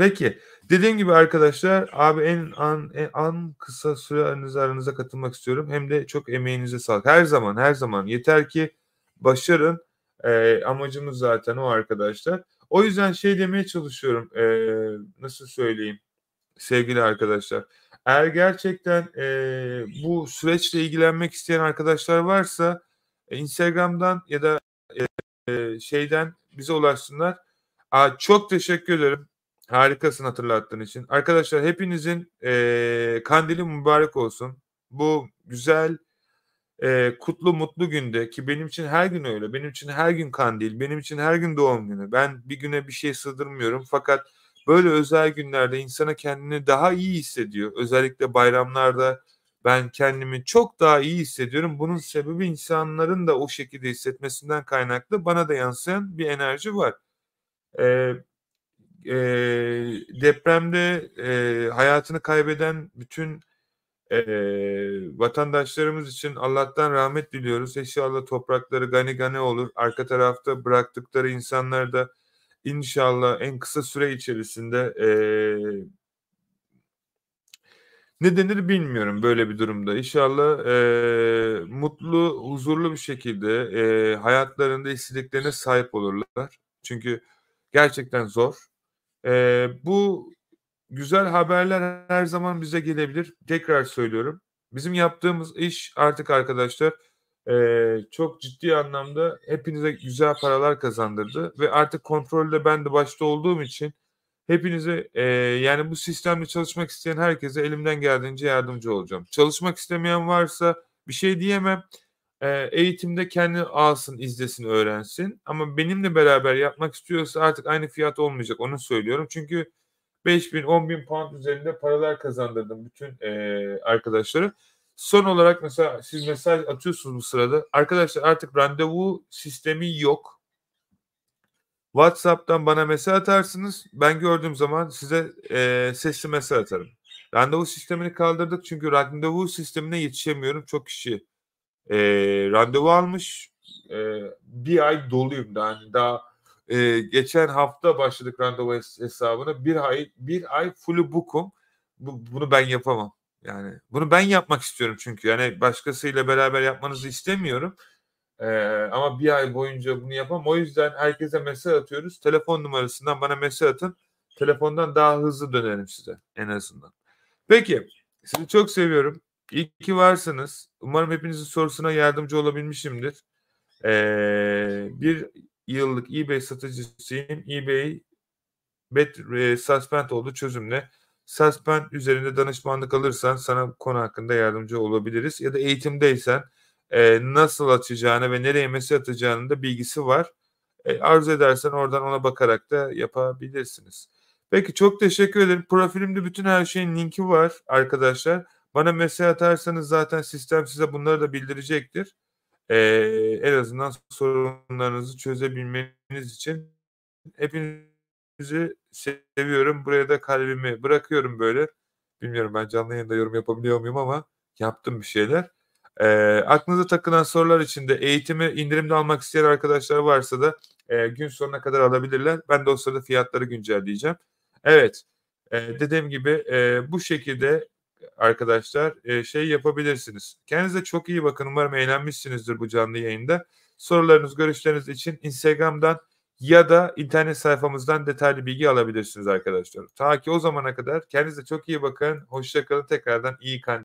peki, dediğim gibi arkadaşlar, abi en an en an kısa süre aranıza aranıza katılmak istiyorum. Hem de çok emeğinize sağlık. Her zaman, her zaman. Yeter ki başarın. Eee, amacımız zaten o arkadaşlar. O yüzden şey demeye çalışıyorum, eee, nasıl söyleyeyim sevgili arkadaşlar. Eğer gerçekten, eee, bu süreçle ilgilenmek isteyen arkadaşlar varsa, eee, Instagram'dan ya da, eee, şeyden bize ulaşsınlar. Aaa, çok teşekkür ederim. Harikasın hatırlattığın için. Arkadaşlar hepinizin, eee, kandili mübarek olsun. Bu güzel, eee, kutlu, mutlu günde ki benim için her gün öyle. Benim için her gün kandil, benim için her gün doğum günü. Ben bir güne bir şey sığdırmıyorum fakat böyle özel günlerde insana kendini daha iyi hissediyor. Özellikle bayramlarda ben kendimi çok daha iyi hissediyorum. Bunun sebebi insanların da o şekilde hissetmesinden kaynaklı bana da yansıyan bir enerji var. Eee, eee, depremde, eee, hayatını kaybeden bütün, eee, vatandaşlarımız için Allah'tan rahmet diliyoruz. İnşallah toprakları gani gani olur. Arka tarafta bıraktıkları insanlar da inşallah en kısa süre içerisinde, eee ne denir bilmiyorum böyle bir durumda. İnşallah, eee, mutlu, huzurlu bir şekilde, eee, hayatlarında istediklerine sahip olurlar. Çünkü gerçekten zor. Eee, bu güzel haberler her zaman bize gelebilir. Tekrar söylüyorum. Bizim yaptığımız iş artık arkadaşlar, eee, çok ciddi anlamda hepinize güzel paralar kazandırdı ve artık kontrolde ben de başta olduğum için hepinize, eee, yani bu sistemle çalışmak isteyen herkese elimden geldiğince yardımcı olacağım. Çalışmak istemeyen varsa bir şey diyemem. Eee, eğitimde kendi alsın, izlesin, öğrensin ama benimle beraber yapmak istiyorsa artık aynı fiyat olmayacak, onu söylüyorum. Çünkü 5.000 10.000 pound üzerinde paralar kazandırdım bütün, eee, arkadaşlara. Son olarak mesela siz mesaj atıyorsunuz bu sırada. Arkadaşlar artık randevu sistemi yok. WhatsApp'tan bana mesaj atarsınız. Ben gördüğüm zaman size, eee, sesli mesaj atarım. Randevu sistemini kaldırdık çünkü randevu sistemine yetişemiyorum. Çok kişi, eee, randevu almış. Eee, 1 ay doluyum daha, hani, daha, eee, geçen hafta başladık randevu hes hesabına. 1 ay 1 ay fully book'um. Bu bunu ben yapamam. Yani bunu ben yapmak istiyorum çünkü. Yani başkasıyla beraber yapmanızı istemiyorum. Eee, ama 1 ay boyunca bunu yapamam. O yüzden herkese mesaj atıyoruz. Telefon numarasından bana mesaj atın. Telefondan daha hızlı dönerim size en azından. Peki, sizi çok seviyorum. İyi ki varsınız. Umarım hepinizin sorusuna yardımcı olabilmişimdir. Eee, 1 yıllık eBay satıcısıyım. eBay bet eee, suspend oldu, çözüm ne? Suspend üzerinde danışmanlık alırsan sana konu hakkında yardımcı olabiliriz ya da eğitimdeysen, eee, nasıl açacağını ve nereye mesaj atacağının da bilgisi var. Eee, arzu edersen oradan ona bakarak da yapabilirsiniz. Peki, çok teşekkür ederim. Profilimde bütün her şeyin linki var arkadaşlar. Bana mesaj atarsanız zaten sistem size bunları da bildirecektir. Eee, en azından sorunlarınızı çözebilmeniz için hepinizi seviyorum. Buraya da kalbimi bırakıyorum böyle. Bilmiyorum ben canlı yayında yorum yapabiliyor muyum ama yaptım bir şeyler. Eee, aklınıza takılan sorular için de eğitimi indirimli almak isteyen arkadaşlar varsa da, eee, gün sonuna kadar alabilirler. Ben de o sırada fiyatları güncelleyeceğim. Evet, eee, dediğim gibi, eee, bu şekilde arkadaşlar, eee, şey yapabilirsiniz. Kendinize çok iyi bakın. Umarım eğlenmişsinizdir bu canlı yayında. Sorularınız, görüşleriniz için Instagram'dan ya da internet sayfamızdan detaylı bilgi alabilirsiniz arkadaşlar. Ta ki o zamana kadar kendinize çok iyi bakın. Hoşça kalın. Tekrardan iyi kan